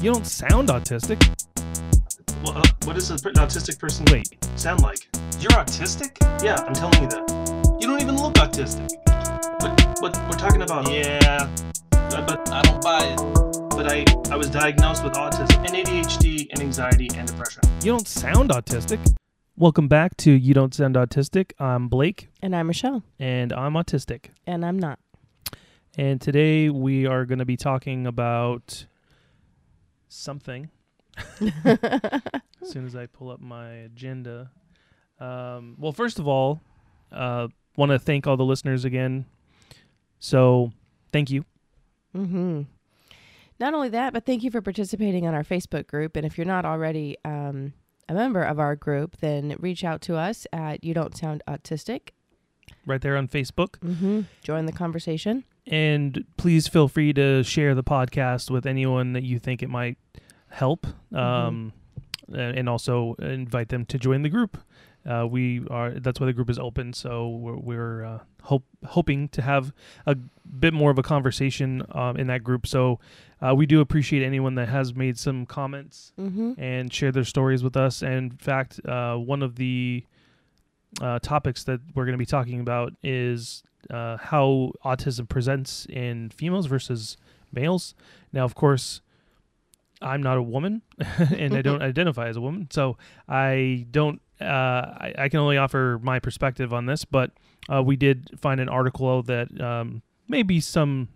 You don't sound autistic. Well, uh, what does an autistic person Wait, sound like? You're autistic? Yeah, I'm telling you that. You don't even look autistic. But but we're talking about. Yeah, But I don't buy it. but I I was diagnosed with autism and ADHD and anxiety and depression. you don't sound autistic. Welcome back to You Don't Sound Autistic. I'm Blake, And I'm Rochelle. and I'm autistic. And I'm not. And today we are going to be talking about something. as soon as I pull up my agenda. Um, well, first of all, uh, want to thank all the listeners again. So, thank you. hmm Not only that, but thank you for participating on our Facebook group. And if you're not already um, a member of our group, then reach out to us at You Don't Sound Autistic. Right there on Facebook. Mm-hmm. Join the conversation. And please feel free to share the podcast with anyone that you think it might help. Um, a- and also invite them to join the group. Uh, we are that's why the group is open. So we're, we're uh, hope hoping to have a bit more of a conversation um, in that group. So uh, we do appreciate anyone that has made some comments Mm-hmm. and shared their stories with us. And in fact, uh, one of the uh, topics that we're going to be talking about is uh, how autism presents in females versus males. Now, of course, I'm not a woman, and I don't identify as a woman, so I don't. Uh, I, I can only offer my perspective on this, but uh, we did find an article that um, maybe some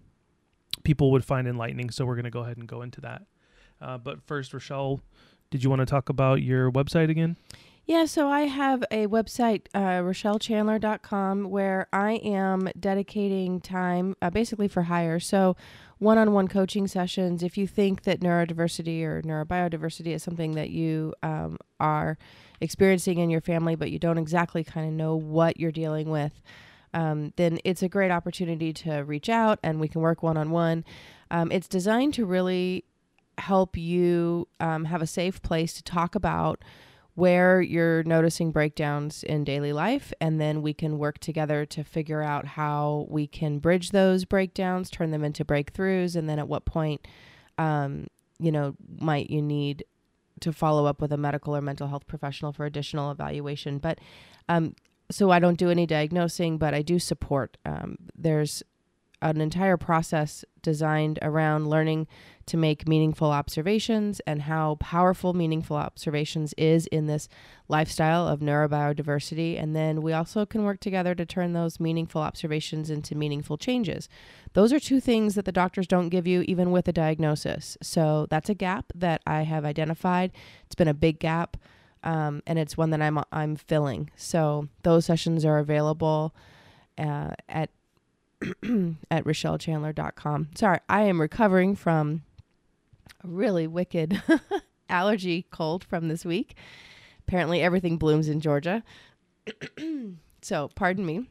people would find enlightening. So we're going to go ahead and go into that. Uh, but first, Rochelle, did you want to talk about your website again? Yeah, so I have a website, uh, RochelleChandler.com, where I am dedicating time uh, basically for hire. So, one on one coaching sessions. If you think that neurodiversity or neurobiodiversity is something that you um, are experiencing in your family, but you don't exactly kind of know what you're dealing with, um, then it's a great opportunity to reach out and we can work one on one. It's designed to really help you um, have a safe place to talk about where you're noticing breakdowns in daily life and then we can work together to figure out how we can bridge those breakdowns turn them into breakthroughs and then at what point um, you know might you need to follow up with a medical or mental health professional for additional evaluation. But um, so i don't do any diagnosing but i do support um, there's an entire process designed around learning to make meaningful observations and how powerful meaningful observations is in this lifestyle of neurobiodiversity. And then we also can work together to turn those meaningful observations into meaningful changes. Those are two things that the doctors don't give you even with a diagnosis. So that's a gap that I have identified. It's been a big gap. Um, and it's one that I'm I'm filling. So those sessions are available uh, at at RochelleChandler.com. Sorry, I am recovering from a really wicked allergy cold from this week. Apparently, everything blooms in Georgia. so, pardon me.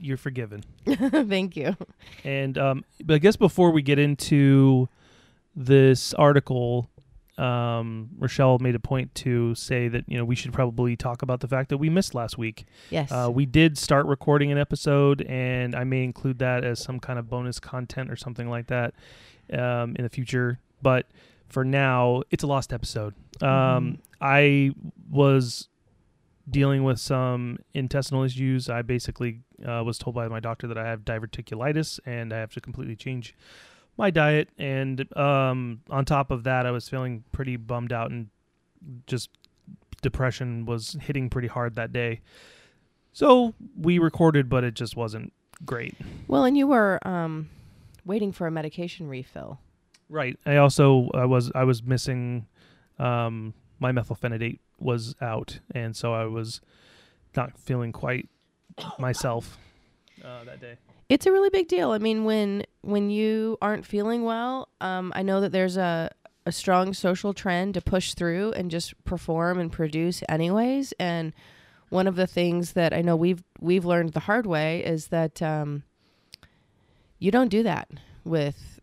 You're forgiven. Thank you. And um, but I guess before we get into this article, um, Rochelle made a point to say that you know we should probably talk about the fact that we missed last week. Yes. Uh, we did start recording an episode, and I may include that as some kind of bonus content or something like that um, in the future. But for now, it's a lost episode. Um, I was dealing with some intestinal issues. I basically uh, was told by my doctor that I have diverticulitis and I have to completely change my diet. And um, on top of that, I was feeling pretty bummed out and just depression was hitting pretty hard that day. So we recorded, but it just wasn't great. well, and you were um, waiting for a medication refill. Right. I also I was I was missing um, my methylphenidate was out, and so I was not feeling quite myself uh, that day. It's a really big deal. I mean, when when you aren't feeling well, um, I know that there's a a strong social trend to push through and just perform and produce anyways. And one of the things that I know we've we've learned the hard way is that um, you don't do that with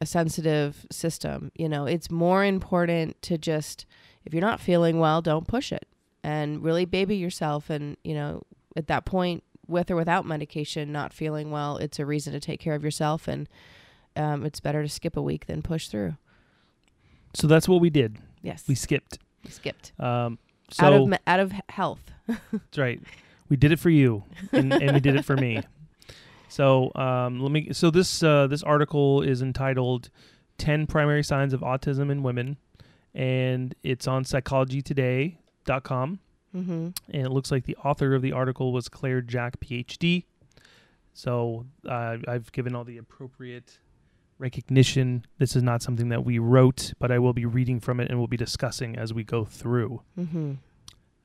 a sensitive system. You know, it's more important to just if you're not feeling well, don't push it and really baby yourself. And you know, at that point, with or without medication, not feeling well, it's a reason to take care of yourself, and um, it's better to skip a week than push through. So that's what we did. Yes. We skipped. We skipped. Um, so out of out of health. That's right. We did it for you, and, and we did it for me. So um, let me. So this uh, this article is entitled 10 Primary Signs of Autism in Women, and it's on psychologytoday.com. Mm-hmm. And it looks like the author of the article was Claire Jack, PhD. So uh, I've given all the appropriate recognition. This is not something that we wrote, but I will be reading from it and we'll be discussing as we go through. Mm-hmm.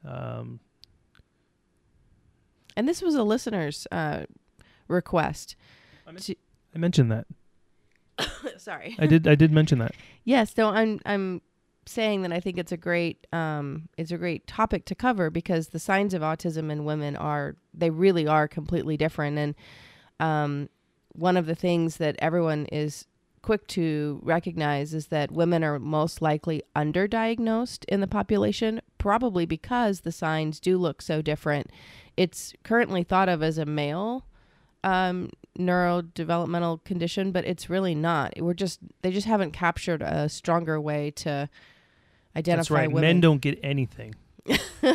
Um, And this was a listener's uh, request. I mentioned that. Sorry. I did. I did mention that. Yes, So I'm I'm saying that I think it's a great um it's a great topic to cover because the signs of autism in women are they really are completely different and um one of the things that everyone is quick to recognize is that women are most likely underdiagnosed in the population probably because the signs do look so different. It's currently thought of as a male um, neurodevelopmental condition, but it's really not. We're just they just haven't captured a stronger way to identify That's right. women. Men don't get anything.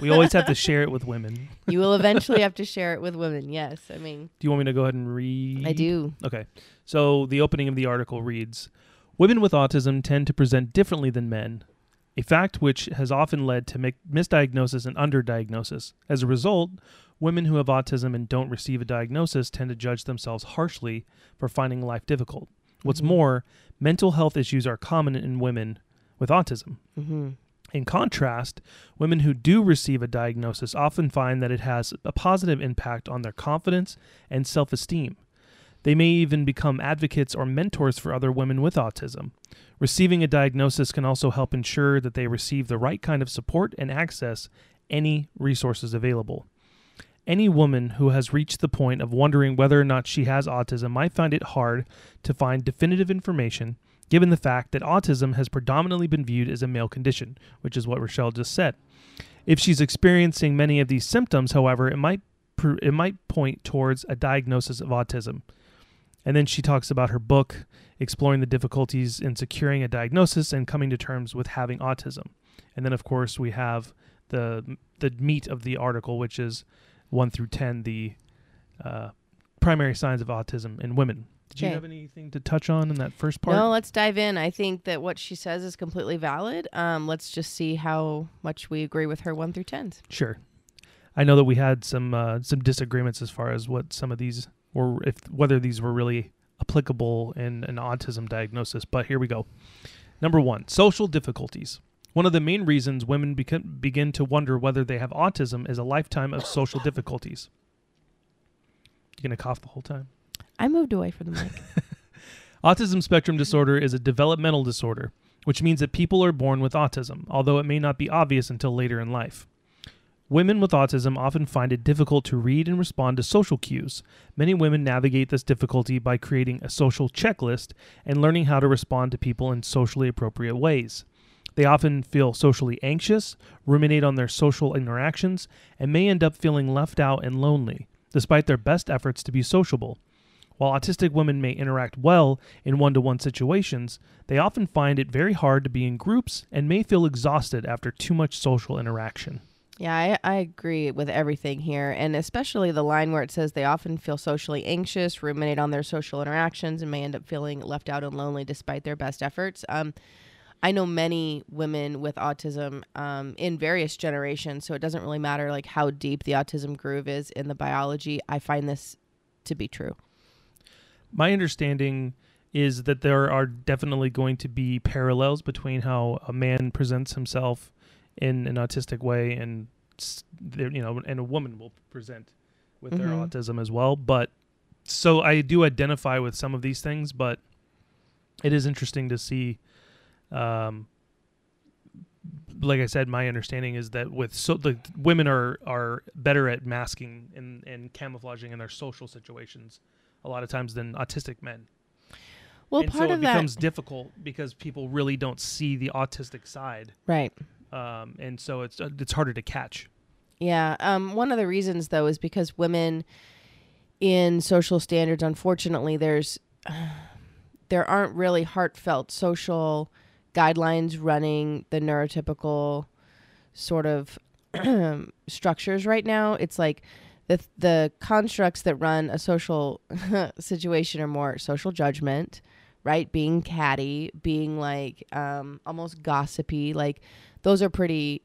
we always have to share it with women. you will eventually have to share it with women. Yes, I mean Do you want me to go ahead and read? I do. Okay. So the opening of the article reads Women with autism tend to present differently than men, a fact which has often led to mi- misdiagnosis and underdiagnosis. As a result, women who have autism and don't receive a diagnosis tend to judge themselves harshly for finding life difficult. What's Mhm. more, mental health issues are common in women with autism. Mm-hmm. In contrast, women who do receive a diagnosis often find that it has a positive impact on their confidence and self esteem. They may even become advocates or mentors for other women with autism. Receiving a diagnosis can also help ensure that they receive the right kind of support and access any resources available. Any woman who has reached the point of wondering whether or not she has autism might find it hard to find definitive information given the fact that autism has predominantly been viewed as a male condition, which is what Rochelle just said. If she's experiencing many of these symptoms, however, it might pr- it might point towards a diagnosis of autism. And then she talks about her book exploring the difficulties in securing a diagnosis and coming to terms with having autism. And then of course we have the the meat of the article which is 1 through 10 the uh, primary signs of autism in women. Did you have anything to touch on in that first part? No, let's dive in. I think that what she says is completely valid. Um, let's just see how much we agree with her one through tens. Sure. I know that we had some uh, some disagreements as far as what some of these were, if whether these were really applicable in an autism diagnosis. But here we go. Number one, social difficulties. One of the main reasons women beca- begin to wonder whether they have autism is a lifetime of social difficulties. You gonna cough the whole time? I moved away from the mic. Autism spectrum disorder is a developmental disorder, which means that people are born with autism, although it may not be obvious until later in life. Women with autism often find it difficult to read and respond to social cues. Many women navigate this difficulty by creating a social checklist and learning how to respond to people in socially appropriate ways. They often feel socially anxious, ruminate on their social interactions, and may end up feeling left out and lonely, despite their best efforts to be sociable. While autistic women may interact well in one to one situations, they often find it very hard to be in groups and may feel exhausted after too much social interaction. Yeah, I, I agree with everything here, and especially the line where it says they often feel socially anxious, ruminate on their social interactions, and may end up feeling left out and lonely despite their best efforts. Um, I know many women with autism um, in various generations, so it doesn't really matter like how deep the autism groove is in the biology. I find this to be true. My understanding is that there are definitely going to be parallels between how a man presents himself in an autistic way and you know and a woman will present with their Mhm. autism as well but so I do identify with some of these things but it is interesting to see um like I said my understanding is that with so the women are are better at masking and and camouflaging in their social situations a lot of times than autistic men Well, and part so it of that, becomes difficult because people really don't see the autistic side, right? um, and so it's uh, it's harder to catch. Yeah. Um, one of the reasons, though, is because women in social standards, unfortunately, there's there aren't really heartfelt social guidelines running the neurotypical sort of structures right now. It's like the the constructs that run a social situation are more social judgment, right? Being catty, being like um, almost gossipy, like those are pretty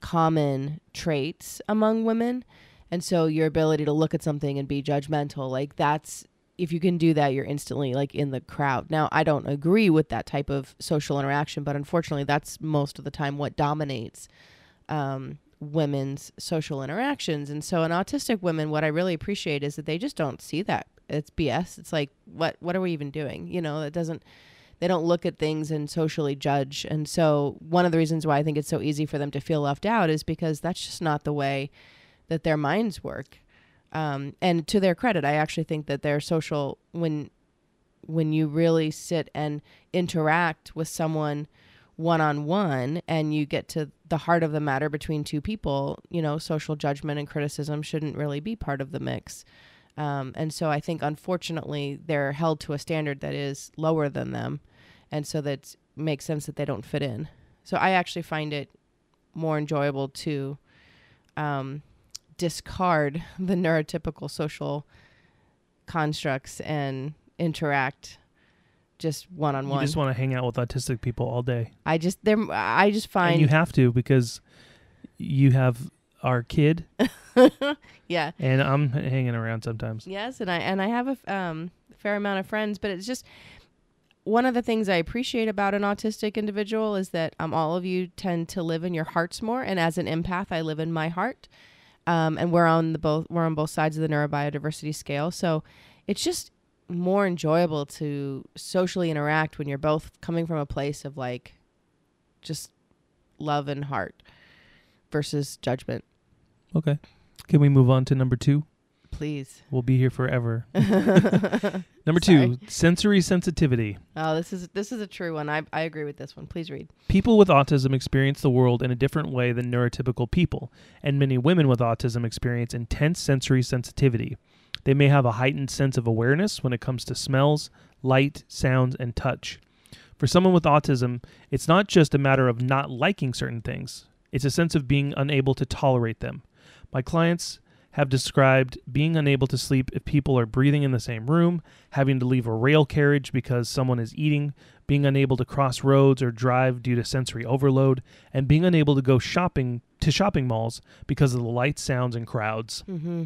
common traits among women. And so your ability to look at something and be judgmental, like that's if you can do that, you're instantly like in the crowd. Now, I don't agree with that type of social interaction, but unfortunately, that's most of the time what dominates um, women's social interactions. And so, in autistic women, what I really appreciate is that they just don't see that. It's BS. It's like, what what are we even doing? You know, it doesn't. They don't look at things and socially judge. And so, one of the reasons why I think it's so easy for them to feel left out is because that's just not the way that their minds work. Um, and to their credit, I actually think that their social when when you really sit and interact with someone one on one and you get to the heart of the matter between two people, you know, social judgment and criticism shouldn't really be part of the mix. Um, and so I think, unfortunately, they're held to a standard that is lower than them. And so that makes sense that they don't fit in. So I actually find it more enjoyable to um, discard the neurotypical social constructs and interact just one on one. You just want to hang out with autistic people all day. I just there I just and find you have to because you have our kid yeah and I'm hanging around sometimes. yes and I and I have a um, fair amount of friends but it's just one of the things I appreciate about an autistic individual is that um all of you tend to live in your hearts more and as an empath I live in my heart um and we're on the both we're on both sides of the neurobiodiversity scale so it's just more enjoyable to socially interact when you're both coming from a place of like just love and heart versus judgment Okay. Can we move on to number two? please We'll be here forever. Number two, sensory sensitivity. Oh, this is this is a true one. I I agree with this one. Please read. People with autism experience the world in a different way than neurotypical people, and many women with autism experience intense sensory sensitivity. They may have a heightened sense of awareness when it comes to smells, light, sounds, and touch. For someone with autism, it's not just a matter of not liking certain things, it's a sense of being unable to tolerate them. My clients have described being unable to sleep if people are breathing in the same room, having to leave a rail carriage because someone is eating, being unable to cross roads or drive due to sensory overload, and being unable to go shopping to shopping malls because of the lights, sounds, and crowds. Mm-hmm.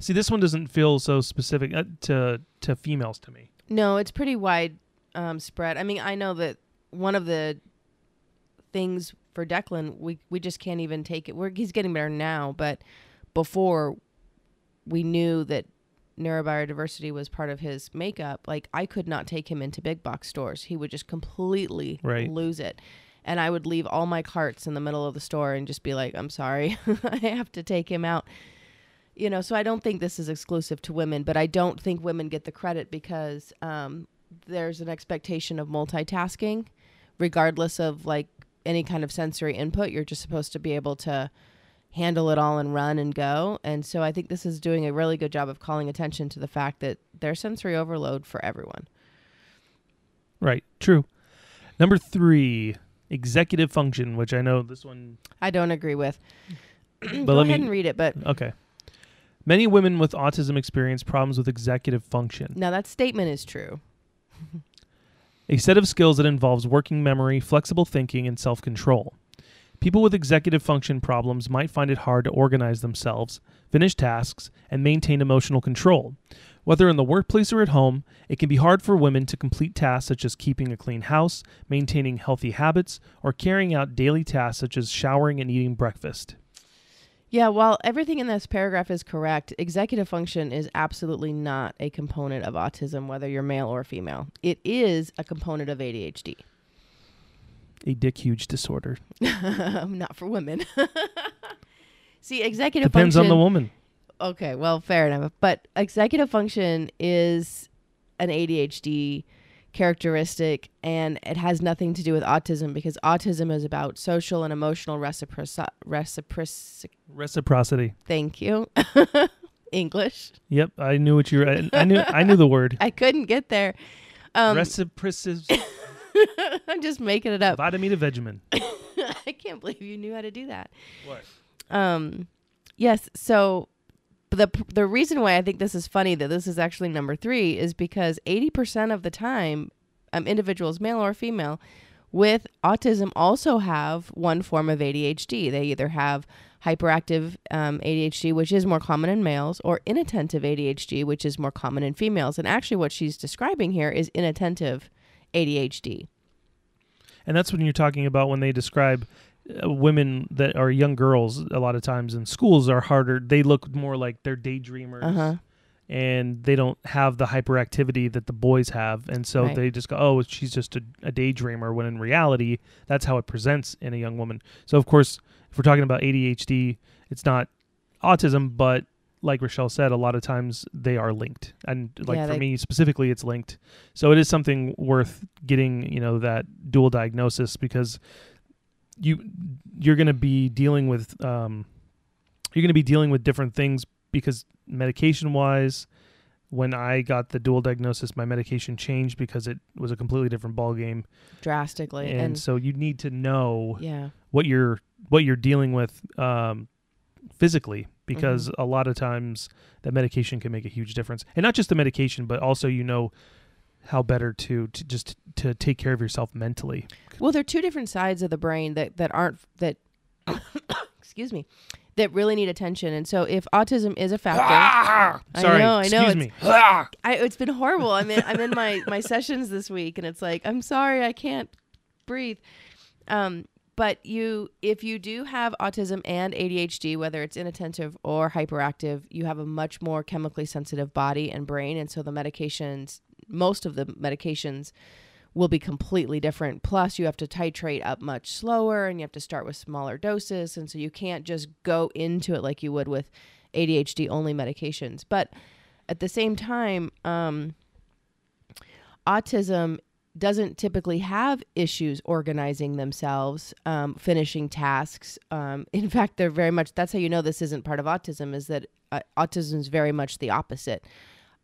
See, this one doesn't feel so specific uh, to to females to me. No, it's pretty wide um, spread. I mean, I know that one of the things for Declan, we we just can't even take it. We're he's getting better now, but before we knew that neurobiodiversity was part of his makeup, like I could not take him into big box stores. He would just completely Right. lose it. And I would leave all my carts in the middle of the store and just be like, I'm sorry, I have to take him out. You know, so I don't think this is exclusive to women, but I don't think women get the credit because um, there's an expectation of multitasking, regardless of like any kind of sensory input. You're just supposed to be able to handle it all and run and go. And so I think this is doing a really good job of calling attention to the fact that there's sensory overload for everyone. Right. True. Number three, executive function, which I know this one. I don't agree with. Go let ahead me- and read it, but Okay. Many women with autism experience problems with executive function. now that statement is true. a set of skills that involves working memory, flexible thinking, and self control. People with executive function problems might find it hard to organize themselves, finish tasks, and maintain emotional control. Whether in the workplace or at home, it can be hard for women to complete tasks such as keeping a clean house, maintaining healthy habits, or carrying out daily tasks such as showering and eating breakfast. Yeah, while everything in this paragraph is correct, executive function is absolutely not a component of autism, whether you're male or female. It is a component of ADHD. A dick huge disorder. not for women. See, executive Depends function. on the woman. Okay, well, fair enough. But executive function is an ADHD characteristic and it has nothing to do with autism because autism is about social and emotional reciprocity. Reciproc- Reciprocity. thank you. English. Yep, I knew what you were. I, I knew. I knew the word. I couldn't get there. Um, Reciprocity. I'm just making it up. Vitamin Vegemin. I can't believe you knew how to do that. What? Um, yes. So the the reason why I think this is funny that this is actually number three is because eighty percent of the time, um, individuals, male or female, with autism also have one form of ADHD. They either have hyperactive um, ADHD, which is more common in males, or inattentive ADHD, which is more common in females. And actually, what she's describing here is inattentive ADHD. And that's when you're talking about when they describe women that are young girls a lot of times in schools are harder they look more like they're daydreamers Uh-huh. and they don't have the hyperactivity that the boys have and so Right. they just go oh she's just a, a daydreamer when in reality that's how it presents in a young woman so of course if we're talking about adhd it's not autism but like rochelle said a lot of times they are linked and like Yeah, for they- me specifically it's linked so it is something worth getting you know that dual diagnosis because you you're going to be dealing with um you're going to be dealing with different things because medication wise when I got the dual diagnosis my medication changed because it was a completely different ball game Drastically. and, And, so you need to know yeah. what you're what you're dealing with um physically because Mm-hmm. a lot of times that medication can make a huge difference and not just the medication but also you know how better to, to just to take care of yourself mentally Well, there are two different sides of the brain that that aren't that. excuse me, that really need attention. And so, if autism is a factor, Ah! I Sorry, know, I know, excuse me. Ah! I, it's been horrible. I'm in I'm in my my sessions this week, and it's like I'm sorry, I can't breathe. Um, but you, if you do have autism and ADHD, whether it's inattentive or hyperactive, you have a much more chemically sensitive body and brain, and so the medications, most of the medications, will be completely different. Plus, you have to titrate up much slower, and you have to start with smaller doses, and so you can't just go into it like you would with ADHD only medications. But at the same time, um, autism doesn't typically have issues organizing themselves, um, finishing tasks. Um, in fact, they're very much that's how you know this isn't part of autism is that uh, autism is very much the opposite.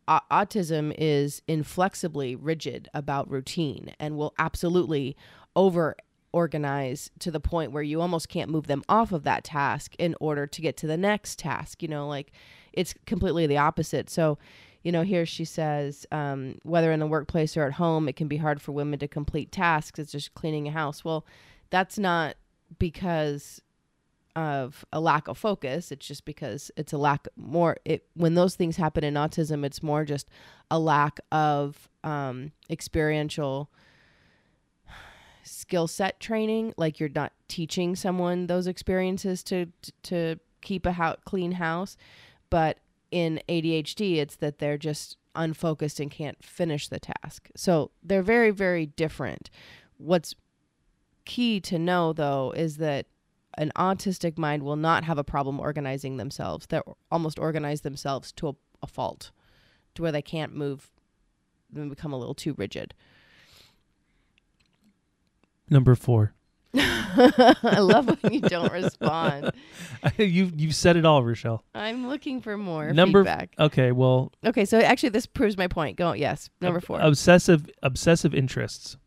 Au- autism is inflexibly rigid about routine and will absolutely over organize to the point where you almost can't move them off of that task in order to get to the next task. You know, like it's completely the opposite. So, you know, here she says, um, whether in the workplace or at home, it can be hard for women to complete tasks. It's just cleaning a house. Well, that's not because of a lack of focus. It's just because it's a lack more. It when those things happen in autism, it's more just a lack of um, experiential skill set training. Like you're not teaching someone those experiences to to keep a ho- clean house, but in ADHD, it's that they're just unfocused and can't finish the task. So they're very, very different. What's key to know, though, is that an autistic mind will not have a problem organizing themselves. They almost organize themselves to a, a fault, to where they can't move and become a little too rigid. Number four. I love when you don't respond. you you've said it all, Rochelle. I'm looking for more Number feedback. Okay, well, Okay, so actually, this proves my point. Go, yes, number ob- four. Obsessive obsessive interests.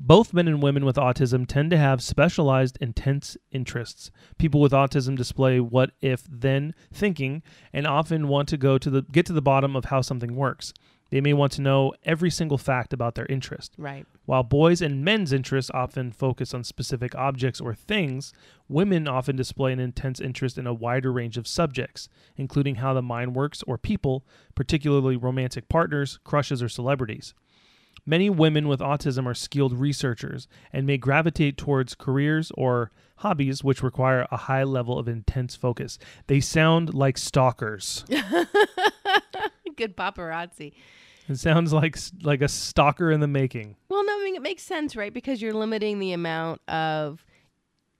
Both men and women with autism tend to have specialized intense interests. People with autism display what if then thinking and often want to go to the get to the bottom of how something works. They may want to know every single fact about their interest. right. While boys and men's interests often focus on specific objects or things, women often display an intense interest in a wider range of subjects, including how the mind works or people, particularly romantic partners, crushes, or celebrities. Many women with autism are skilled researchers and may gravitate towards careers or hobbies which require a high level of intense focus. They sound like stalkers. Good paparazzi. It sounds like like a stalker in the making. Well, no, I mean it makes sense, right? Because you're limiting the amount of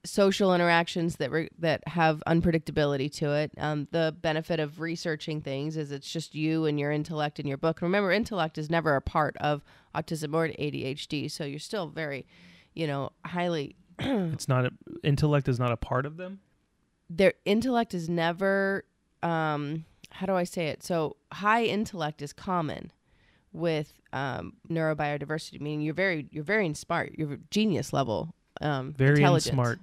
social interactions that re- that have unpredictability to it. Um, the benefit of researching things is it's just you and your intellect and your book. Remember, intellect is never a part of autism or ADHD, so you're still very, you know, highly. It's not a, intellect is not a part of them. Their intellect is never. Um, how do I say it? So high intellect is common, with um, neurobiodiversity, meaning you're very you're very smart, you're genius level, um, Very smart.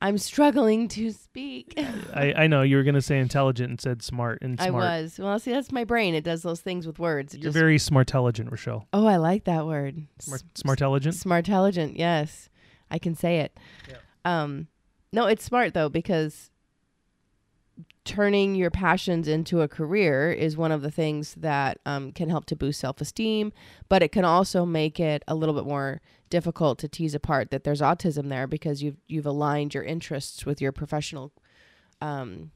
I'm struggling to speak. I, I know you were gonna say intelligent and said smart and smart. I was. Well, see, that's my brain. It does those things with words. It You're just- very smartelligent, Rochelle. oh, I like that word. Smart, S- smartelligent. Smartelligent, yes. I can say it. Um no, it's smart though because turning your passions into a career is one of the things that um, can help to boost self-esteem, but it can also make it a little bit more difficult to tease apart that there's autism there because you've you've aligned your interests with your professional um,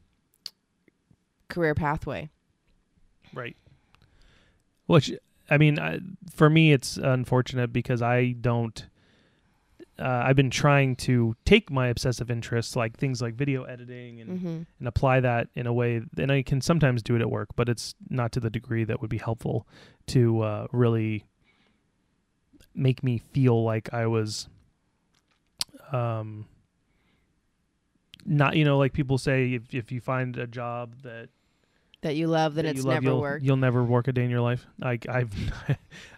career pathway. Right. Which I mean, I, for me, it's unfortunate because I don't. Uh, I've been trying to take my obsessive interests, like things like video editing, and, Mm-hmm. and apply that in a way. And I can sometimes do it at work, but it's not to the degree that would be helpful to uh, really make me feel like I was, um, not you know like people say if if you find a job that That you love, then that it's love, never you'll, worked. You'll never work a day in your life. Like I've,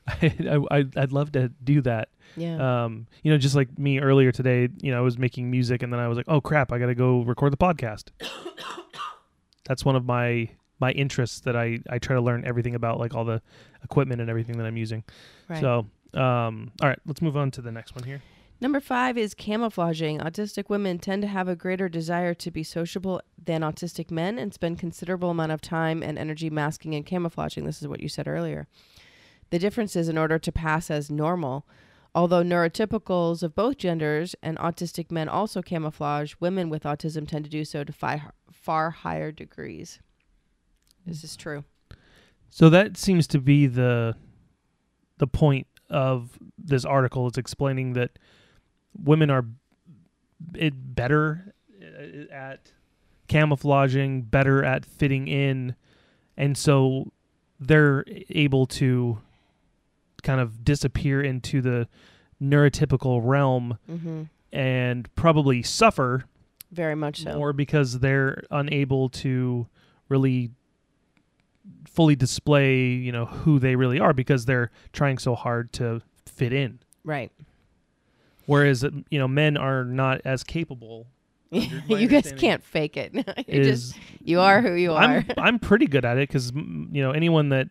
I, I, I'd love to do that. Yeah. Um, you know, just like me earlier today. You know, I was making music, and then I was like, oh crap, I got to go record the podcast. That's one of my my interests that I I try to learn everything about, like all the equipment and everything that I'm using. right. So, um, all right, let's move on to the next one here. Number five is camouflaging. Autistic women tend to have a greater desire to be sociable than autistic men and spend considerable amount of time and energy masking and camouflaging. This is what you said earlier. The difference is in order to pass as normal. Although neurotypicals of both genders and autistic men also camouflage, women with autism tend to do so to fi- far higher degrees. This is true. So that seems to be the the point of this article. It's explaining that women are it better uh, at camouflaging, better at fitting in, and so they're able to kind of disappear into the neurotypical realm Mm-hmm. and probably suffer Very much so. or because they're unable to really fully display, you know, who they really are because they're trying so hard to fit in. right. Whereas, uh, you know, men are not as capable. you guys can't fake it. you just you are who you are. I'm I'm pretty good at it because you know anyone that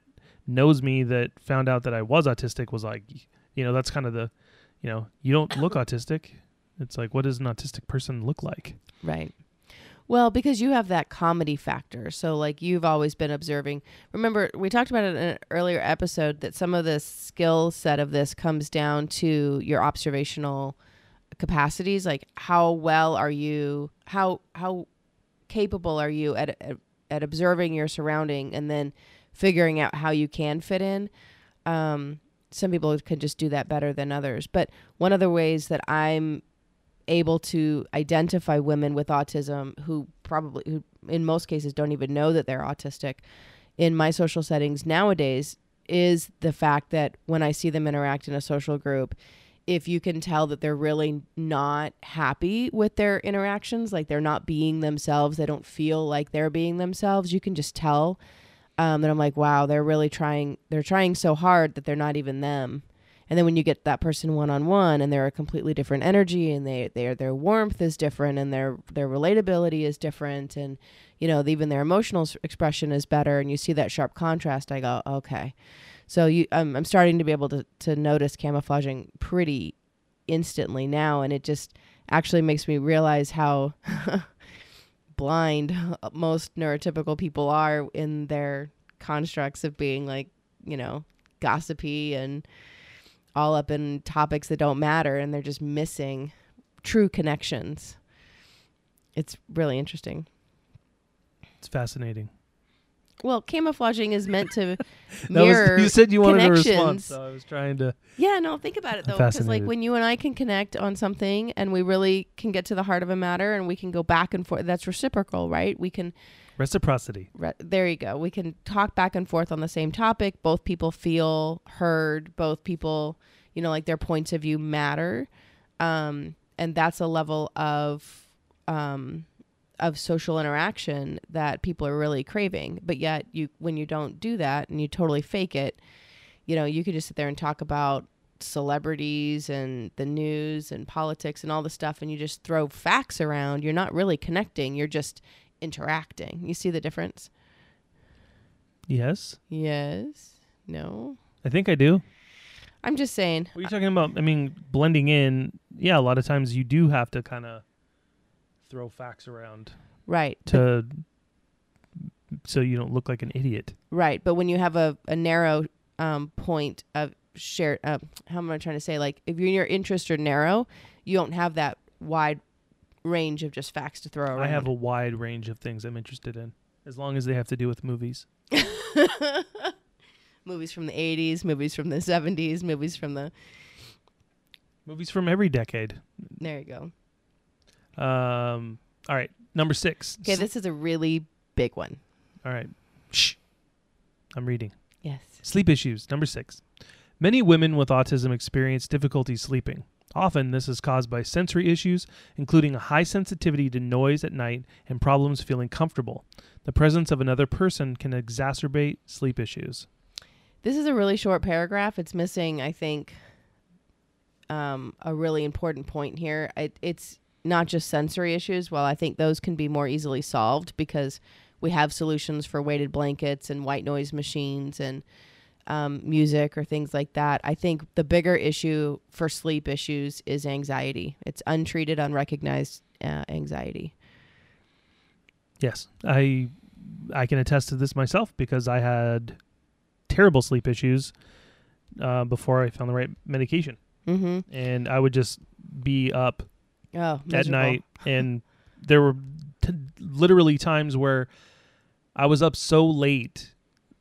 knows me that found out that I was autistic was like, you know, that's kind of the, you know, you don't look autistic. It's like, what does an autistic person look like? Right. Well, because you have that comedy factor. So, like, you've always been observing. Remember, we talked about it in an earlier episode that some of the skill set of this comes down to your observational capacities. Like, how well are you, how, how capable are you at, at, at observing your surrounding and then figuring out how you can fit in? Um, some people can just do that better than others. But one of the ways that I'm able to identify women with autism who probably who in most cases don't even know that they're autistic in my social settings nowadays is the fact that when I see them interact in a social group if you can tell that they're really not happy with their interactions like they're not being themselves they don't feel like they're being themselves you can just tell um, that I'm like wow they're really trying they're trying so hard that they're not even them and then when you get that person one on one and they're a completely different energy and they their their warmth is different and their their relatability is different and you know even their emotional expression is better and you see that sharp contrast I go okay. So you I'm, I'm starting to be able to to notice camouflaging pretty instantly now and it just actually makes me realize how blind most neurotypical people are in their constructs of being like you know gossipy and all up in topics that don't matter and they're just missing true connections. It's really interesting. It's fascinating. Well, camouflaging is meant to mirror. was, you said you wanted a response, so I was trying to. yeah, no, think about it though, because like when you and I can connect on something and we really can get to the heart of a matter and we can go back and forth. That's reciprocal, right? We can Reciprocity. Re- there you go. We can talk back and forth on the same topic. Both people feel heard. Both people, you know, like their points of view matter. Um, and that's a level of um, of social interaction that people are really craving. But yet, you when you don't do that and you totally fake it, you know, you could just sit there and talk about celebrities and the news and politics and all the stuff and you just throw facts around. You're not really connecting, you're just interacting. You see the difference? Yes, Yes. No. I think I do. I'm just saying. What are you talking about? I mean, blending in. Yeah, a lot of times you do have to kind of throw facts around Right. to so you don't look like an idiot. Right, but when you have a, a narrow um, point of share, uh, how am I trying to say? Like, if your interests are narrow, you don't have that wide range of just facts to throw around. I have a wide range of things I'm interested in, as long as they have to do with movies. movies from the '80s, movies from the '70s, movies from the. Movies from every decade. There you go. Um. All right, number six. Okay, this is a really big one. All right. Shh. I'm reading. Yes. Sleep issues. Number six. Many women with autism experience difficulty sleeping. Often, this is caused by sensory issues, including a high sensitivity to noise at night and problems feeling comfortable. The presence of another person can exacerbate sleep issues. This is a really short paragraph. It's missing, I think, um, a really important point here. It, it's not just sensory issues. Well, I think those can be more easily solved because we have solutions for weighted blankets and white noise machines and um, music or things like that. I think the bigger issue for sleep issues is anxiety. It's untreated, unrecognized uh, anxiety. Yes, I I can attest to this myself because I had terrible sleep issues uh, before I found the right medication, Mm-hmm. and I would just be up Oh, at night and there were t- literally times where i was up so late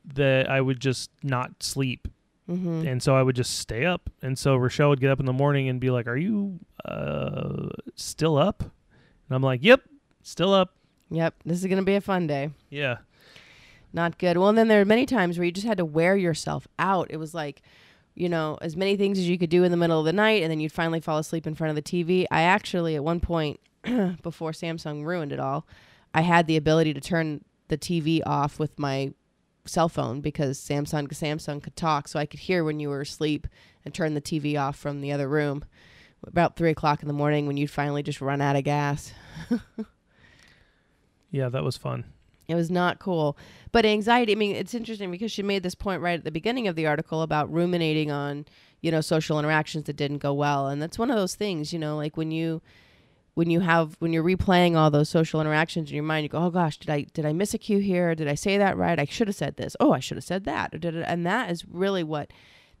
that i would just not sleep Mm-hmm. and so i would just stay up and so rochelle would get up in the morning and be like are you uh still up and i'm like yep still up Yep, this is gonna be a fun day. yeah Not good. Well, and then there are many times where you just had to wear yourself out. It was like, you know, as many things as you could do in the middle of the night, and then you'd finally fall asleep in front of the TV. I actually, at one point, before Samsung ruined it all, I had the ability to turn the TV off with my cell phone because Samsung Samsung could talk, so I could hear when you were asleep and turn the TV off from the other room. About three o'clock in the morning, when you'd finally just run out of gas. yeah that was fun It was not cool. But anxiety, I mean, it's interesting because she made this point right at the beginning of the article about ruminating on, you know, social interactions that didn't go well. And that's one of those things, you know, like when you when you have when you're replaying all those social interactions in your mind, you go, "Oh gosh, did I did I miss a cue here? Did I say that right? I should have said this. Oh, I should have said that." And that is really what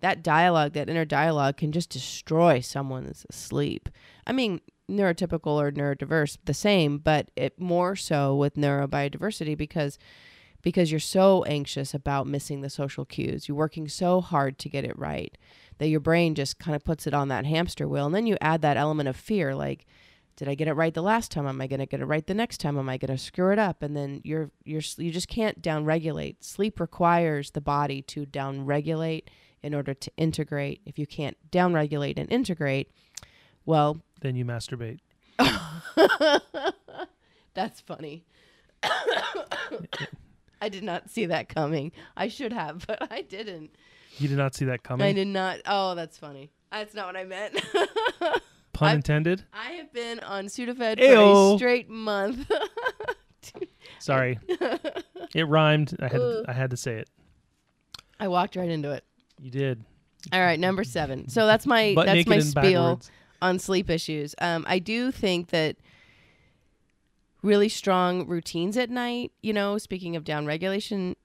that dialogue, that inner dialogue can just destroy someone's sleep. I mean, neurotypical or neurodiverse the same, but it more so with neurobiodiversity because because you're so anxious about missing the social cues. You're working so hard to get it right that your brain just kind of puts it on that hamster wheel. And then you add that element of fear like did I get it right the last time? Am I going to get it right the next time? Am I going to screw it up? And then you're you're you just can't downregulate. Sleep requires the body to downregulate in order to integrate. If you can't downregulate and integrate, well, then you masturbate that's funny. I did not see that coming. I should have, but I didn't. you did not see that coming I did not. Oh, that's funny. That's not what I meant. pun I- intended I have been on Sudafed for a straight month. sorry it rhymed i had Ugh. i had to say it I walked right into it. you did All right, number seven. So that's my Butt that's my spiel backwards. on sleep issues. Um, I do think that really strong routines at night. You know, speaking of down regulation,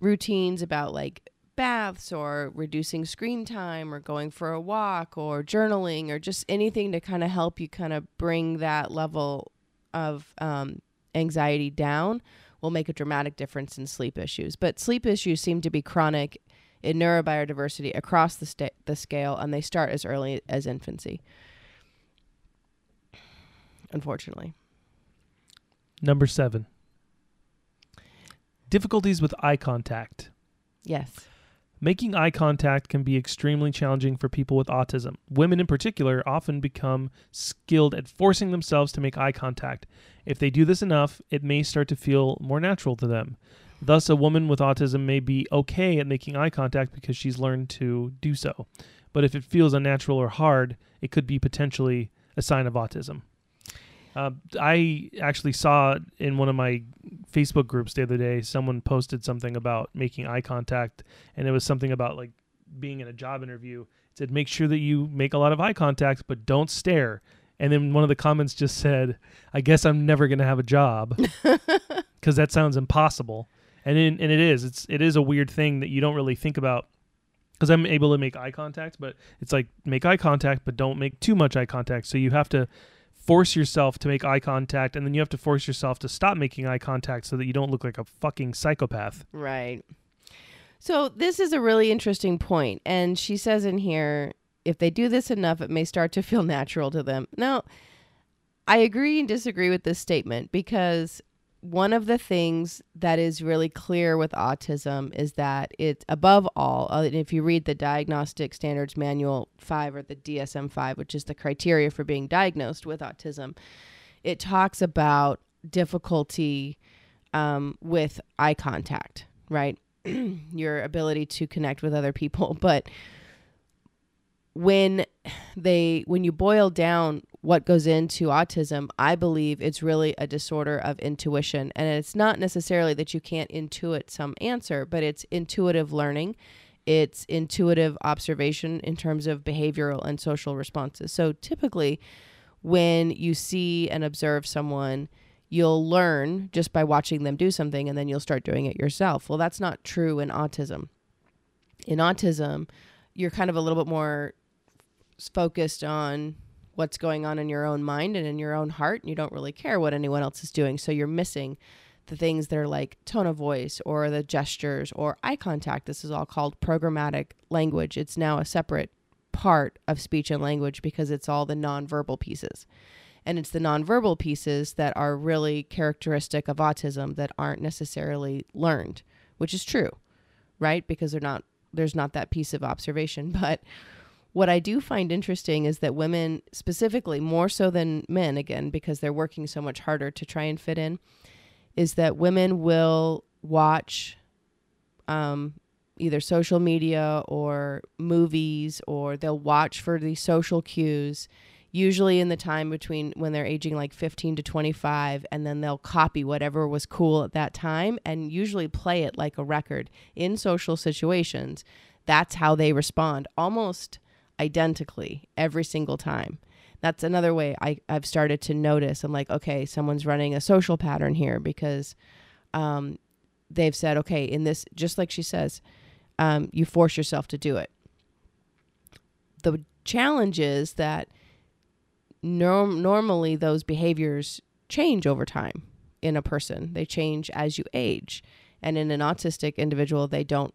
routines about like baths or reducing screen time or going for a walk or journaling or just anything to kind of help you kind of bring that level of um, anxiety down will make a dramatic difference in sleep issues. But sleep issues seem to be chronic in neurobiodiversity across the sta- the scale, and they start as early as infancy. Unfortunately, number seven difficulties with eye contact yes. Making eye contact can be extremely challenging for people with autism. Women, in particular, often become skilled at forcing themselves to make eye contact. If they do this enough, it may start to feel more natural to them. Thus, a woman with autism may be okay at making eye contact because she's learned to do so. But if it feels unnatural or hard, it could be potentially a sign of autism. Uh, I actually saw in one of my Facebook groups the other day, someone posted something about making eye contact, and it was something about like being in a job interview. It said, make sure that you make a lot of eye contact, but don't stare. And then one of the comments just said, I guess I'm never going to have a job because that sounds impossible. And it, and it is. It's it is a weird thing that you don't really think about because I'm able to make eye contact, but it's like make eye contact, but don't make too much eye contact. So you have to force yourself to make eye contact and then you have to force yourself to stop making eye contact so that you don't look like a fucking psychopath. Right. So this is a really interesting point and she says in here if they do this enough it may start to feel natural to them. Now, I agree and disagree with this statement because one of the things that is really clear with autism is that it's above all, uh, if you read the Diagnostic Standards Manual 5 or the DSM 5, which is the criteria for being diagnosed with autism, it talks about difficulty um, with eye contact, right? Your ability to connect with other people. But when they when you boil down what goes into autism i believe it's really a disorder of intuition. And it's not necessarily that you can't intuit some answer but it's intuitive learning. It's intuitive observation in terms of behavioral and social responses. So typically when you see and observe someone you'll learn just by watching them do something and then you'll start doing it yourself. Well that's not true in autism. In autism you're kind of a little bit more focused on what's going on in your own mind and in your own heart and you don't really care what anyone else is doing. So you're missing the things that are like tone of voice or the gestures or eye contact. This is all called programmatic language. It's now a separate part of speech and language because it's all the nonverbal pieces. And it's the nonverbal pieces that are really characteristic of autism that aren't necessarily learned which is true right? Because they're not there's not that piece of observation. But what I do find interesting is that women, specifically more so than men, again, because they're working so much harder to try and fit in, is that women will watch um, either social media or movies, or they'll watch for the social cues, usually in the time between when they're aging like 15 to 25, and then they'll copy whatever was cool at that time and usually play it like a record in social situations. That's how they respond. Almost identically every single time. That's another way I, I've started to notice. I'm like, okay, someone's running a social pattern here because um, they've said, okay, in this, just like she says, um, you force yourself to do it. The challenge is that norm- normally those behaviors change over time in a person, they change as you age. And in an autistic individual, they don't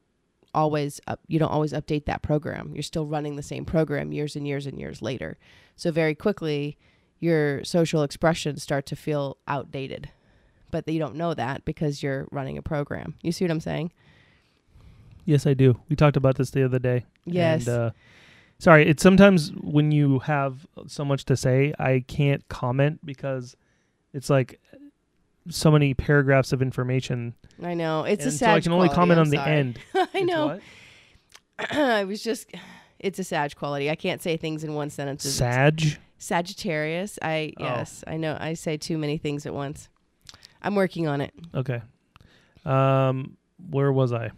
always up, you don't always update that program. You're still running the same program years and years and years later. So very quickly, your social expressions start to feel outdated, but you don't know that because you're running a program. You see what I'm saying? Yes, I do. We talked about this the other day. Yes. And, uh, sorry, it's sometimes when you have so much to say, I can't comment because it's like so many paragraphs of information. I know it's a sad. so I can only quality, comment I'm on the end. I know. I was just. It's a Sag quality. I can't say things in one sentence. Sag. Sagittarius. I Oh. yes. I know. I say too many things at once. I'm working on it. Okay. Um, where was I?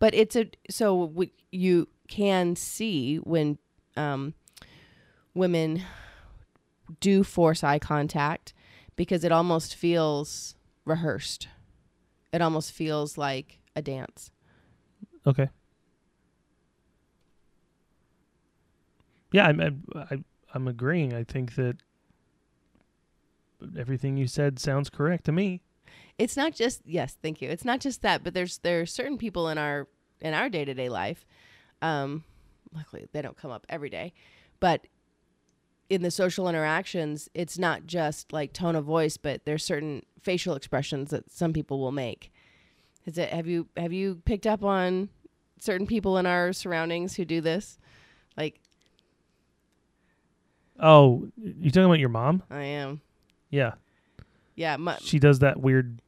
but it's a so w- you can see when um, women do force eye contact because it almost feels rehearsed. It almost feels like a dance. Okay. Yeah, I'm I'm, I, I'm agreeing. I think that everything you said sounds correct to me. It's not just yes, thank you. It's not just that, but there's there are certain people in our in our day to day life. Um, luckily, they don't come up every day, but in the social interactions, it's not just like tone of voice, but there's certain facial expressions that some people will make. Is it have you have you picked up on certain people in our surroundings who do this? Like Oh, you talking about your mom? I am, Yeah, yeah, my, she does that weird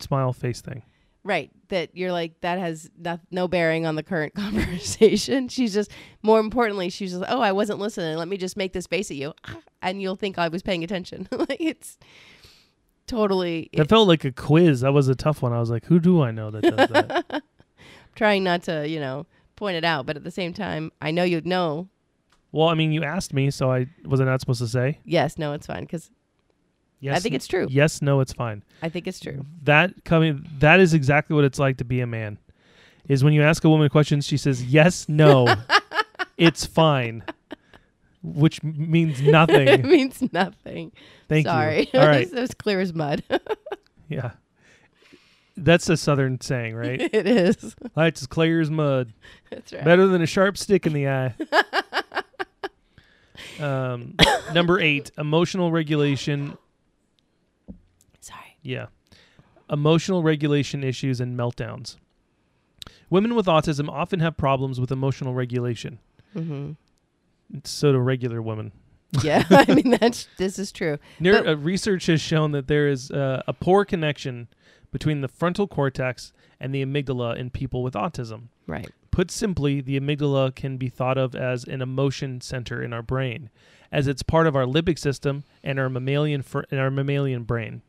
smile face thing. Right. That you're like that has no, no bearing on the current conversation. She's just more importantly, she's just oh, I wasn't listening. Let me just make this face at you, and you'll think I was paying attention. like it's totally That felt like a quiz. That was a tough one. I was like, who do I know that does that? trying not to you know point it out, but at the same time, I know you'd know. well, I mean, you asked me, so I was I not supposed to say Yes, no, it's fine because yes. I think it's true. yes, no, it's fine. I think it's true. That coming that is exactly what it's like to be a man. Is when you ask a woman questions, she says yes, no, it's fine, which means nothing. it means nothing. Thank Sorry. you. All right, it was clear as mud. yeah, that's a southern saying, right? it is. That's as clear as mud. That's right. Better than a sharp stick in the eye. um, number eight, emotional regulation. Yeah. Emotional regulation issues and meltdowns. Women with autism often have problems with emotional regulation. hmm So do regular women. Yeah, I mean that's this is true. But- uh, research has shown that there is uh, a poor connection between the frontal cortex and the amygdala in people with autism. Right. Put simply, the amygdala can be thought of as an emotion center in our brain, as it's part of our limbic system and our mammalian fr- and our mammalian brain.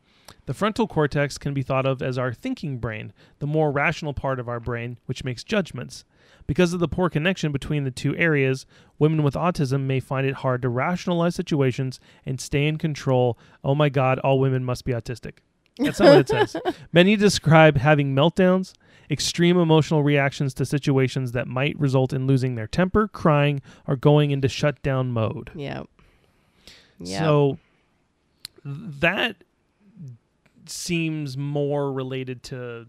The frontal cortex can be thought of as our thinking brain, the more rational part of our brain, which makes judgments. Because of the poor connection between the two areas, women with autism may find it hard to rationalize situations and stay in control. Oh my God, all women must be autistic. That's not what it says. Many describe having meltdowns, extreme emotional reactions to situations that might result in losing their temper, crying, or going into shutdown mode. Yeah. Yeah. So that seems more related to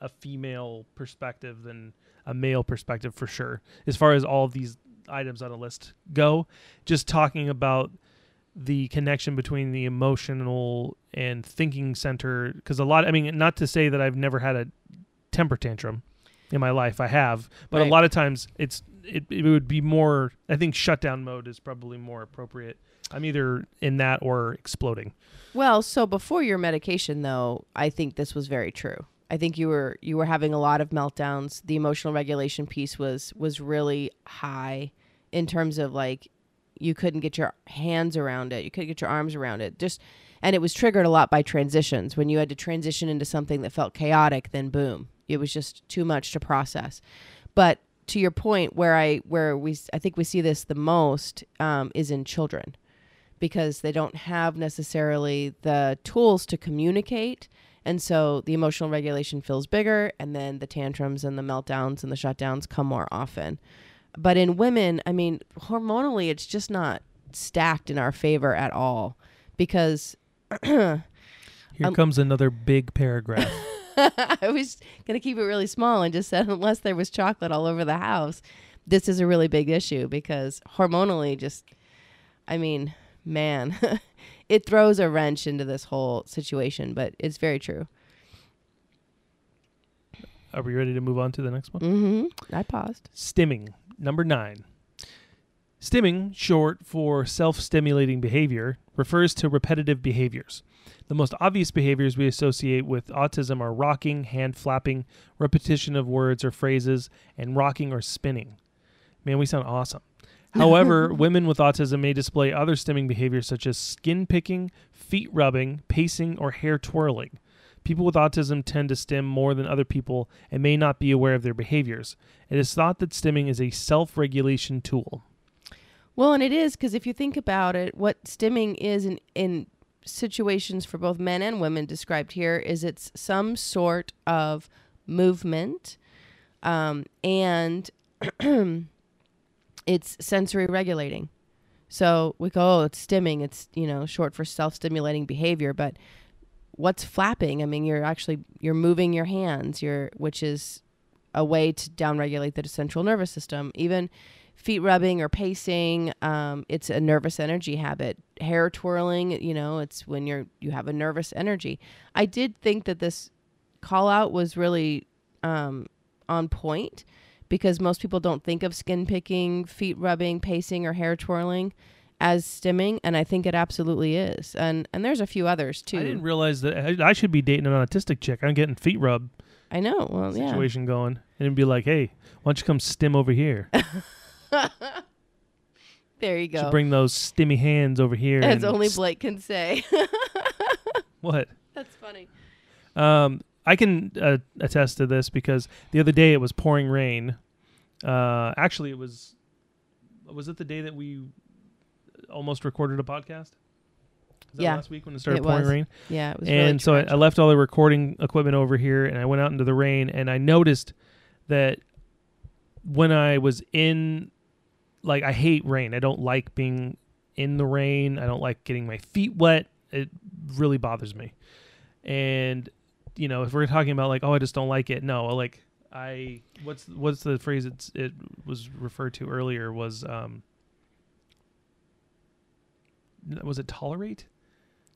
a female perspective than a male perspective for sure. As far as all of these items on the list go, just talking about the connection between the emotional and thinking center because a lot I mean not to say that I've never had a temper tantrum in my life I have but Right. a lot of times it's it, it would be more I think shutdown mode is probably more appropriate I'm either in that or exploding Well, so before your medication though, I think this was very true. I think you were you were having a lot of meltdowns. The emotional regulation piece was was really high in terms of like you couldn't get your hands around it. You couldn't get your arms around it. Just and it was triggered a lot by transitions. When you had to transition into something that felt chaotic, then boom. It was just too much to process. But to your point where I where we I think we see this the most um, is in children because they don't have necessarily the tools to communicate. And so the emotional regulation feels bigger, and then the tantrums and the meltdowns and the shutdowns come more often. But in women, I mean, hormonally, it's just not stacked in our favor at all because here Um, comes another big paragraph I was going to keep it really small and just said, unless there was chocolate all over the house, this is a really big issue because hormonally, just, I mean, man, it throws a wrench into this whole situation, but it's very true. are we ready to move on to the next one Mm-hmm. I paused. Stimming, number nine. Stimming, short for self stimulating behavior, refers to repetitive behaviors. The most obvious behaviors we associate with autism are rocking, hand flapping, repetition of words or phrases, and rocking or spinning. Man, we sound awesome. However, women with autism may display other stimming behaviors such as skin picking, feet rubbing, pacing, or hair twirling. People with autism tend to stim more than other people and may not be aware of their behaviors. It is thought that stimming is a self regulation tool. Well, and it is because if you think about it, what stimming is in, in situations for both men and women described here is it's some sort of movement um, and it's sensory regulating. So we go, oh, it's stimming. It's, you know, short for self-stimulating behavior. But what's flapping? I mean, you're actually, you're moving your hands, you're, which is a way to downregulate the central nervous system. Even feet rubbing or pacing um, it's a nervous energy habit hair twirling you know it's when you're you have a nervous energy i did think that this call out was really um, on point because most people don't think of skin picking feet rubbing pacing or hair twirling as stimming and i think it absolutely is and and there's a few others too I didn't realize that I, I should be dating an autistic chick. I'm getting feet rubbed I know. Well, yeah. situation going, and it'd be like, hey, why don't you come stim over here? There you go. Should bring those stimmy hands over here. As only Blake can say. what? That's funny. Um, I can uh, attest to this because the other day it was pouring rain. Uh, actually, it was. Was it the day that we almost recorded a podcast? Yeah, last week when it started it pouring was. rain? Yeah, it was and really so I, I left all the recording equipment over here and I went out into the rain and I noticed that when I was in like I hate rain. I don't like being in the rain. I don't like getting my feet wet. It really bothers me. And you know, if we're talking about like oh I just don't like it. No, like I what's what's the phrase it's it was referred to earlier was um was it tolerate?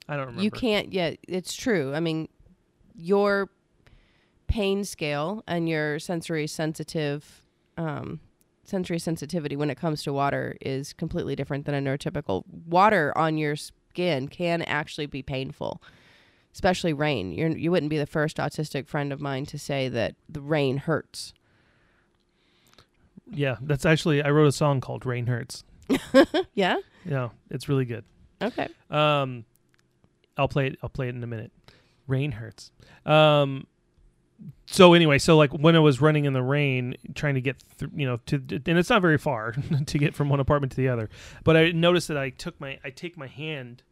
I don't remember. You can't yet. It's true. I mean, your pain scale and your sensory sensitive, um, sensory sensitivity when it comes to water is completely different than a neurotypical. Water on your skin can actually be painful, especially rain. You're, you wouldn't be the first autistic friend of mine to say that the rain hurts. Yeah, that's actually I wrote a song called "Rain Hurts." Yeah. Yeah, it's really good. Okay. Um, I'll play it. I'll play it in a minute. Rain hurts. Um, so anyway, so like when I was running in the rain, trying to get through, you know, to and it's not very far to get from one apartment to the other, but I noticed that I took my I take my hand,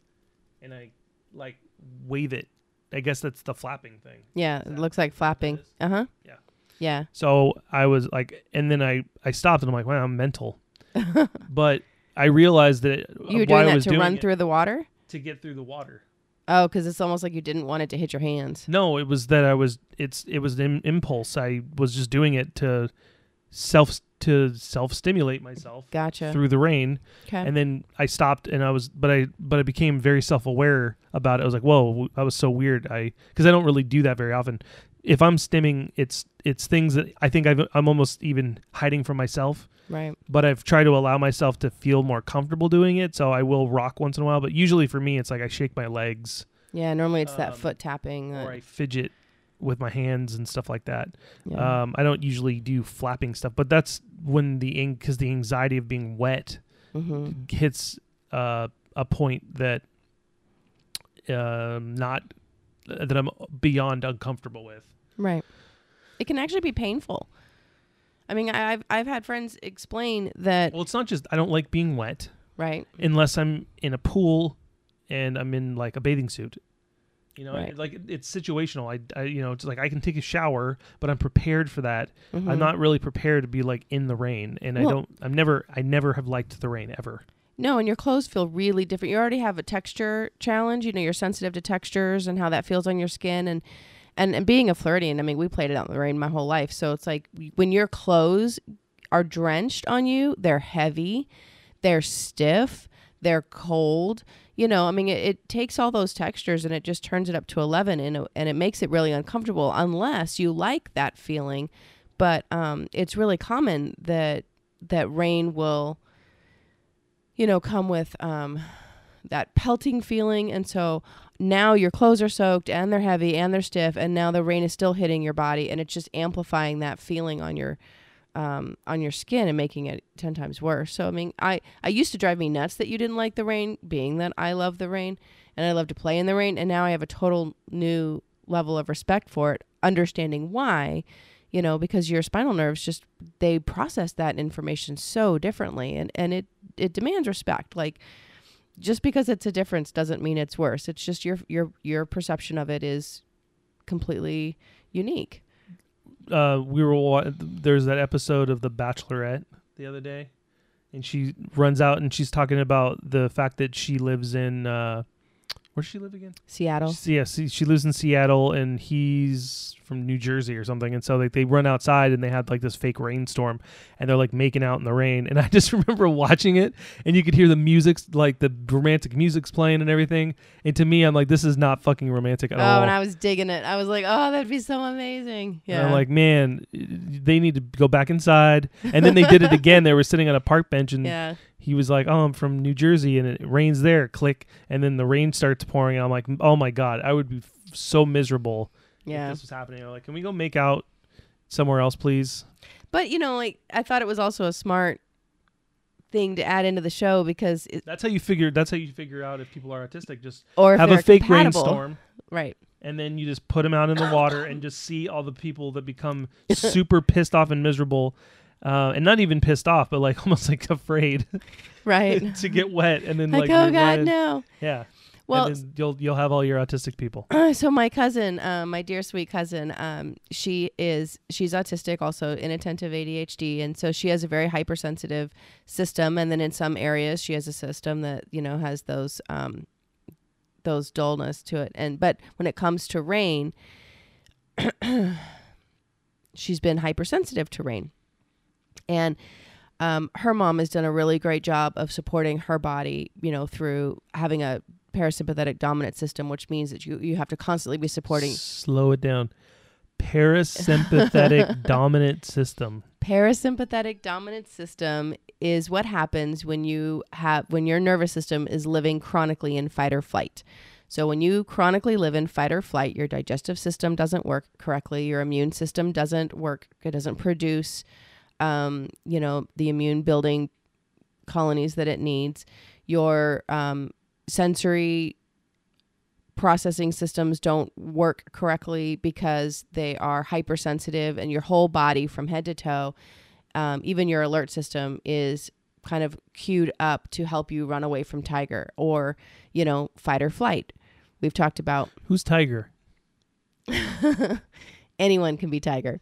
and I like wave it. I guess that's the flapping thing. Yeah. It looks like flapping. Uh huh. Yeah. Yeah. So I was like, and then I I stopped and I'm like, wow, I'm mental. but I realized that You were doing that to doing run through the water? to get through the water. Oh, because it's almost like you didn't want it to hit your hands. No, it was that I was. It's it was an impulse. I was just doing it to self to self stimulate myself Gotcha. through the rain, Okay. and then I stopped and I was, but I but I became very self aware about it. I was like, whoa, that was so weird. I because I don't really do that very often. If I'm stimming, it's it's things that I think I've, I'm almost even hiding from myself. right. But I've tried to allow myself to feel more comfortable doing it. So I will rock once in a while. But usually for me, it's like I shake my legs Yeah. Normally it's that Um, foot tapping. or That, I fidget with my hands and stuff like that. yeah. Um, I don't usually do flapping stuff, but that's when the ink because the anxiety of being wet hmm hits uh, a point that um, not that I'm beyond uncomfortable with. Right. It can actually be painful. I mean, I've I've had friends explain that. Well, it's not just I don't like being wet Right. unless I'm in a pool and I'm in like a bathing suit. You know, Right. like it's situational. I, I, you know, it's like I can take a shower, but I'm prepared for that. I'm Mhm. not really prepared to be like in the rain, and I don't. I'm never. I never have liked the rain ever. No, and your clothes feel really different. You already have a texture challenge. You know, you're sensitive to textures and how that feels on your skin, and and, and being a Floridian. I mean, we played it out in the rain my whole life, so it's like when your clothes are drenched on you, they're heavy, they're stiff, they're cold. You know, I mean, it, it takes all those textures and it just turns it up to eleven, and it, and it makes it really uncomfortable unless you like that feeling. But um, it's really common that that rain will you know, come with um, that pelting feeling. And so now your clothes are soaked and they're heavy and they're stiff, and now the rain is still hitting your body, and it's just amplifying that feeling on your um, on your skin and making it ten times worse. So I mean, I I used to drive me nuts that you didn't like the rain, being that I love the rain and I love to play in the rain, and now I have a total new level of respect for it, understanding why. You know, because your spinal nerves just they process that information so differently, and and it it demands respect. Like just because it's a difference doesn't mean it's worse. It's just your your your perception of it is completely unique. Uh, we were there's that episode of The Bachelorette the other day, and she runs out and she's talking about the fact that she lives in uh, where does she live again? Seattle. She- yeah, she, she lives in Seattle and he's from New Jersey or something. And so like they run outside and they had like this fake rainstorm and they're like making out in the rain. And I just remember watching it and you could hear the music's like the romantic music's playing and everything. And to me, I'm like, this is not fucking romantic at Oh, all. and I was digging it. I was like, oh, that'd be so amazing. And Yeah. I'm like, man, they need to go back inside. And then they did it again. They were sitting on a park bench and yeah. He was like, "Oh, I'm from New Jersey, and it rains there." Click, and then the rain starts pouring. And I'm like, "Oh my god, I would be f- so miserable if Yeah. this was happening. They're like, can we go make out somewhere else, please? But you know, like I thought it was also a smart thing to add into the show because it, That's how you figure. That's how you figure out if people are autistic. Just or have a fake compatible. rainstorm, Right. and then you just put them out in the water and just see all the people that become super pissed off and miserable, uh, and not even pissed off, but like almost like afraid Right. to get wet, and then like, like, oh God, no. yeah. Well, you'll you'll have all your autistic people. so my cousin, um, my dear sweet cousin, um, she is she's autistic, also inattentive ADHD, and so she has a very hypersensitive system. And then in some areas, she has a system that you know has those um, those dullness to it. And but when it comes to rain, she's been hypersensitive to rain, and um, her mom has done a really great job of supporting her body, you know, through having a parasympathetic dominant system, which means that you, you have to constantly be supporting Slow it down. Parasympathetic dominant system. parasympathetic dominant system is what happens when you have when your nervous system is living chronically in fight or flight. So when you chronically live in fight or flight, your digestive system doesn't work correctly, your immune system doesn't work, it doesn't produce um, you know, the immune building colonies that it needs. Your um, sensory processing systems don't work correctly because they are hypersensitive and your whole body from head to toe um, even your alert system is kind of queued up to help you run away from tiger or you know fight or flight we've talked about Who's tiger? anyone can be tiger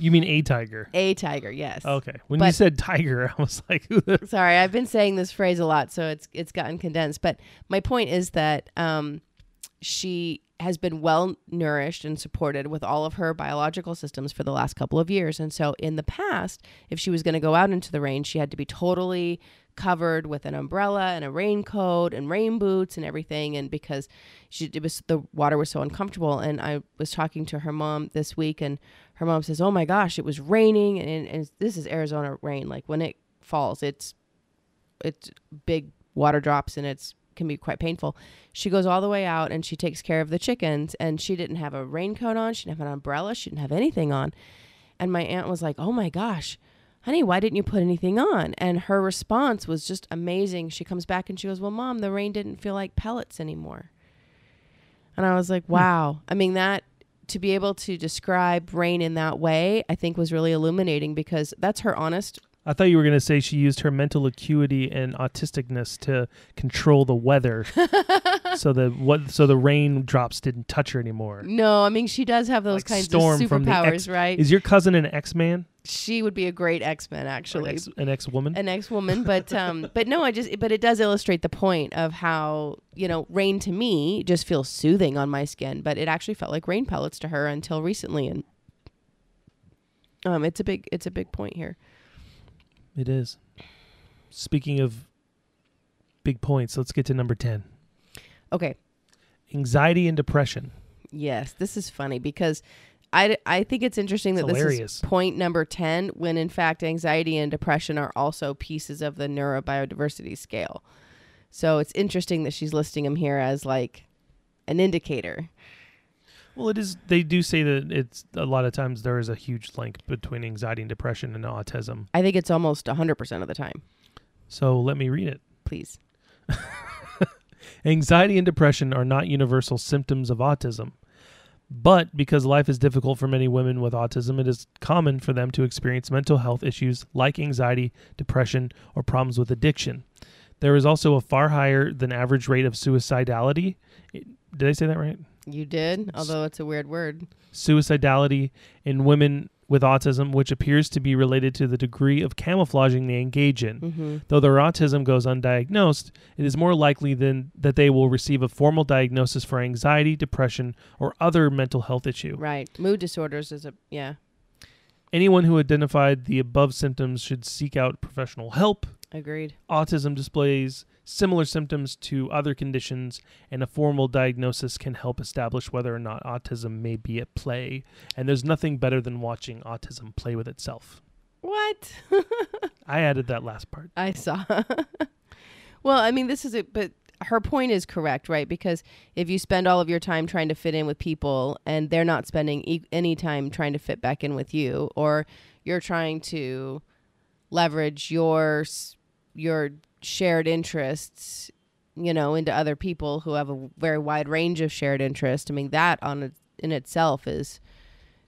You mean a tiger? a tiger yes. Okay. When you said tiger, I was like, sorry i've been saying this phrase a lot so it's it's gotten condensed. But my point is that um, she has been well nourished and supported with all of her biological systems for the last couple of years. And so in the past if she was going to go out into the rain she had to be totally covered with an umbrella and a raincoat and rain boots and everything. And because she it was the water was so uncomfortable. And i was talking to her mom this week and her mom says oh my gosh it was raining and, and this is arizona rain like when it falls it's it's big water drops and it's can be quite painful. She goes all the way out and she takes care of the chickens and she didn't have a raincoat on, she didn't have an umbrella, she didn't have anything on. And my aunt was like, "Oh my gosh, honey, why didn't you put anything on?" And her response was just amazing. She comes back and she goes, "Well, mom, the rain didn't feel like pellets anymore." And I was like, hmm. "Wow." I mean, that to be able to describe rain in that way, I think was really illuminating because that's her honest I thought you were going to say she used her mental acuity and autisticness to control the weather, so the what so the raindrops didn't touch her anymore. No, I mean she does have those Like kinds Storm of from the superpowers, X- right? Is your cousin an X man? She would be a great X-Men actually. An X woman? An ex-woman, but um, but no, I just but it does illustrate the point of how you know rain to me just feels soothing on my skin, but it actually felt like rain pellets to her until recently, and um, it's a big it's a big point here. It is. Speaking of big points, let's get to number 10. Okay, Anxiety and depression. yes, this is funny because I I think it's interesting It's that this hilarious. is point number ten when in fact anxiety and depression are also pieces of the neurobiodiversity scale. So it's interesting that she's listing them here as like an indicator. Well, it is. They do say that it's a lot of times there is a huge link between anxiety and depression and autism. I think it's almost 100% of the time. So let me read it. Please. Anxiety and depression are not universal symptoms of autism. But because life is difficult for many women with autism, it is common for them to experience mental health issues like anxiety, depression, or problems with addiction. There is also a far higher than average rate of suicidality. Did I say that right? You did, although it's a weird word. Suicidality in women with autism, which appears to be related to the degree of camouflaging they engage in. hmm Though their autism goes undiagnosed, it is more likely than that they will receive a formal diagnosis for anxiety, depression, or other mental health issue. Right. Mood disorders is a, yeah, Anyone who identified the above symptoms should seek out professional help. agreed. Autism displays similar symptoms to other conditions, and a formal diagnosis can help establish whether or not autism may be at play. And there's nothing better than watching autism play with itself. What? I added that last part. I saw. well, I mean, this is it, but her point is correct, right? Because if you spend all of your time trying to fit in with people and they're not spending e- any time trying to fit back in with you, or you're trying to leverage your your shared interests, you know, into other people who have a very wide range of shared interest. I mean, that on in itself is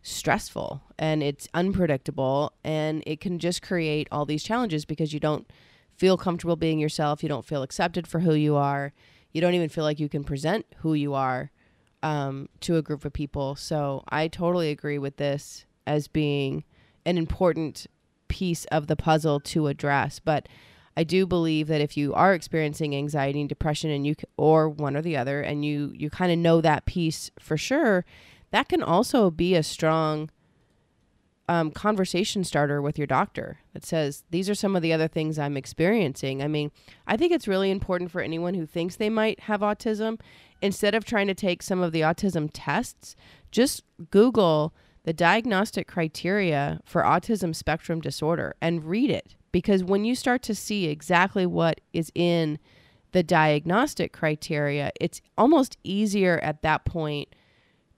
stressful and it's unpredictable and it can just create all these challenges because you don't feel comfortable being yourself, you don't feel accepted for who you are, you don't even feel like you can present who you are um, to a group of people. So I totally agree with this as being an important piece of the puzzle to address. But I do believe that if you are experiencing anxiety and depression, and you or one or the other, and you you kind of know that piece for sure, that can also be a strong um, conversation starter with your doctor that says these are some of the other things I'm experiencing. I mean, I think it's really important for anyone who thinks they might have autism, instead of trying to take some of the autism tests, just Google the diagnostic criteria for autism spectrum disorder and read it. Because when you start to see exactly what is in the diagnostic criteria, it's almost easier at that point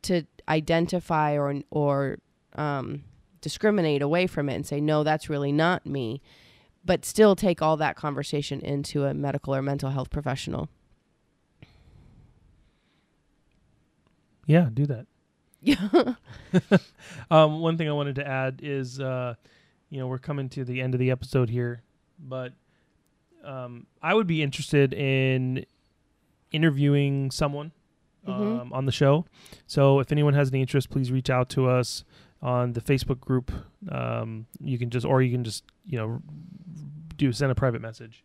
to identify or or um, discriminate away from it and say, no, that's really not me, but still take all that conversation into a medical or mental health professional. Yeah, do that. Yeah. Um, one thing I wanted to add is, uh, you know, we're coming to the end of the episode here, but um, I would be interested in interviewing someone Mhm. um, on the show. So if anyone has any interest, please reach out to us on the Facebook group. Um, you can just, or you can just, you know, do send a private message.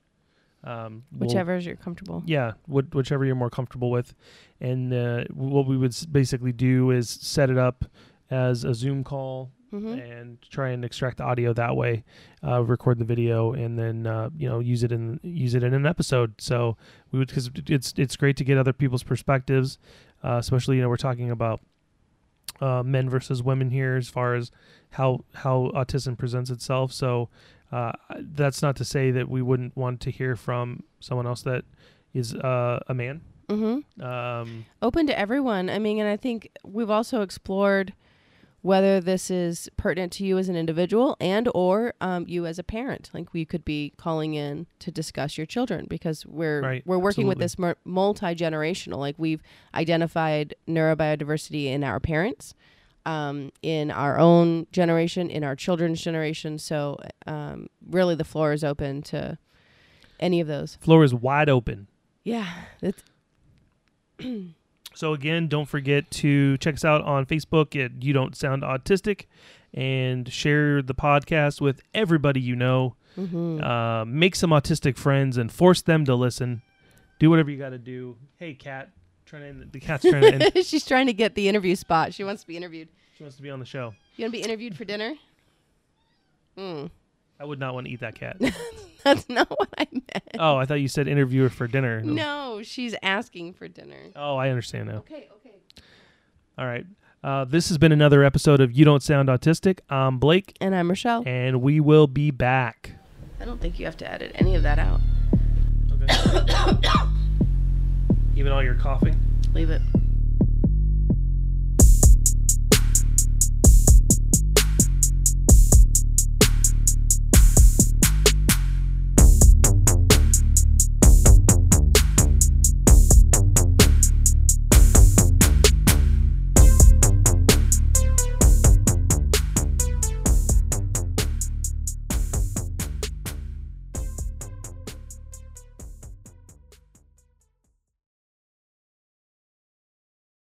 Um, we'll- Whichever is you're comfortable. yeah, what, whichever you're more comfortable with. And uh, what we would s- basically do is set it up as a Zoom call hmm and try and extract the audio that way, uh, record the video, and then uh, you know use it in use it in an episode. So we would because it's it's great to get other people's perspectives, uh, especially you know we're talking about uh, men versus women here as far as how how autism presents itself. So uh, that's not to say that we wouldn't want to hear from someone else that is uh, a man. hmm Um, Open to everyone. I mean, and I think we've also explored whether this is pertinent to you as an individual and or um, you as a parent. Like we could be calling in to discuss your children because we're Right, we're working with this multi generational. Like we've identified neurobiodiversity in our parents, um, in our own generation, in our children's generation. So um, really, the floor is open to any of those. floor is wide open. Yeah, it's So again, don't forget to check us out on Facebook at You Don't Sound Autistic, and share the podcast with everybody you know. mhm. Uh, make some autistic friends and force them to listen. Do whatever you got to do. Hey, cat, trying to end, the cat's trying to end. She's trying to get the interview spot. She wants to be interviewed. She wants to be on the show. You want to be interviewed for dinner? Mm. I would not want to eat that cat. That's not what I meant. oh, I thought you said interview her for dinner. No, she's asking for dinner. Oh, I understand now. Okay, okay. All right. Uh, this has been another episode of You Don't Sound Autistic. I'm Blake, And I'm Rochelle. and we will be back. I don't think you have to edit any of that out. Okay. Even all your coughing. Leave it.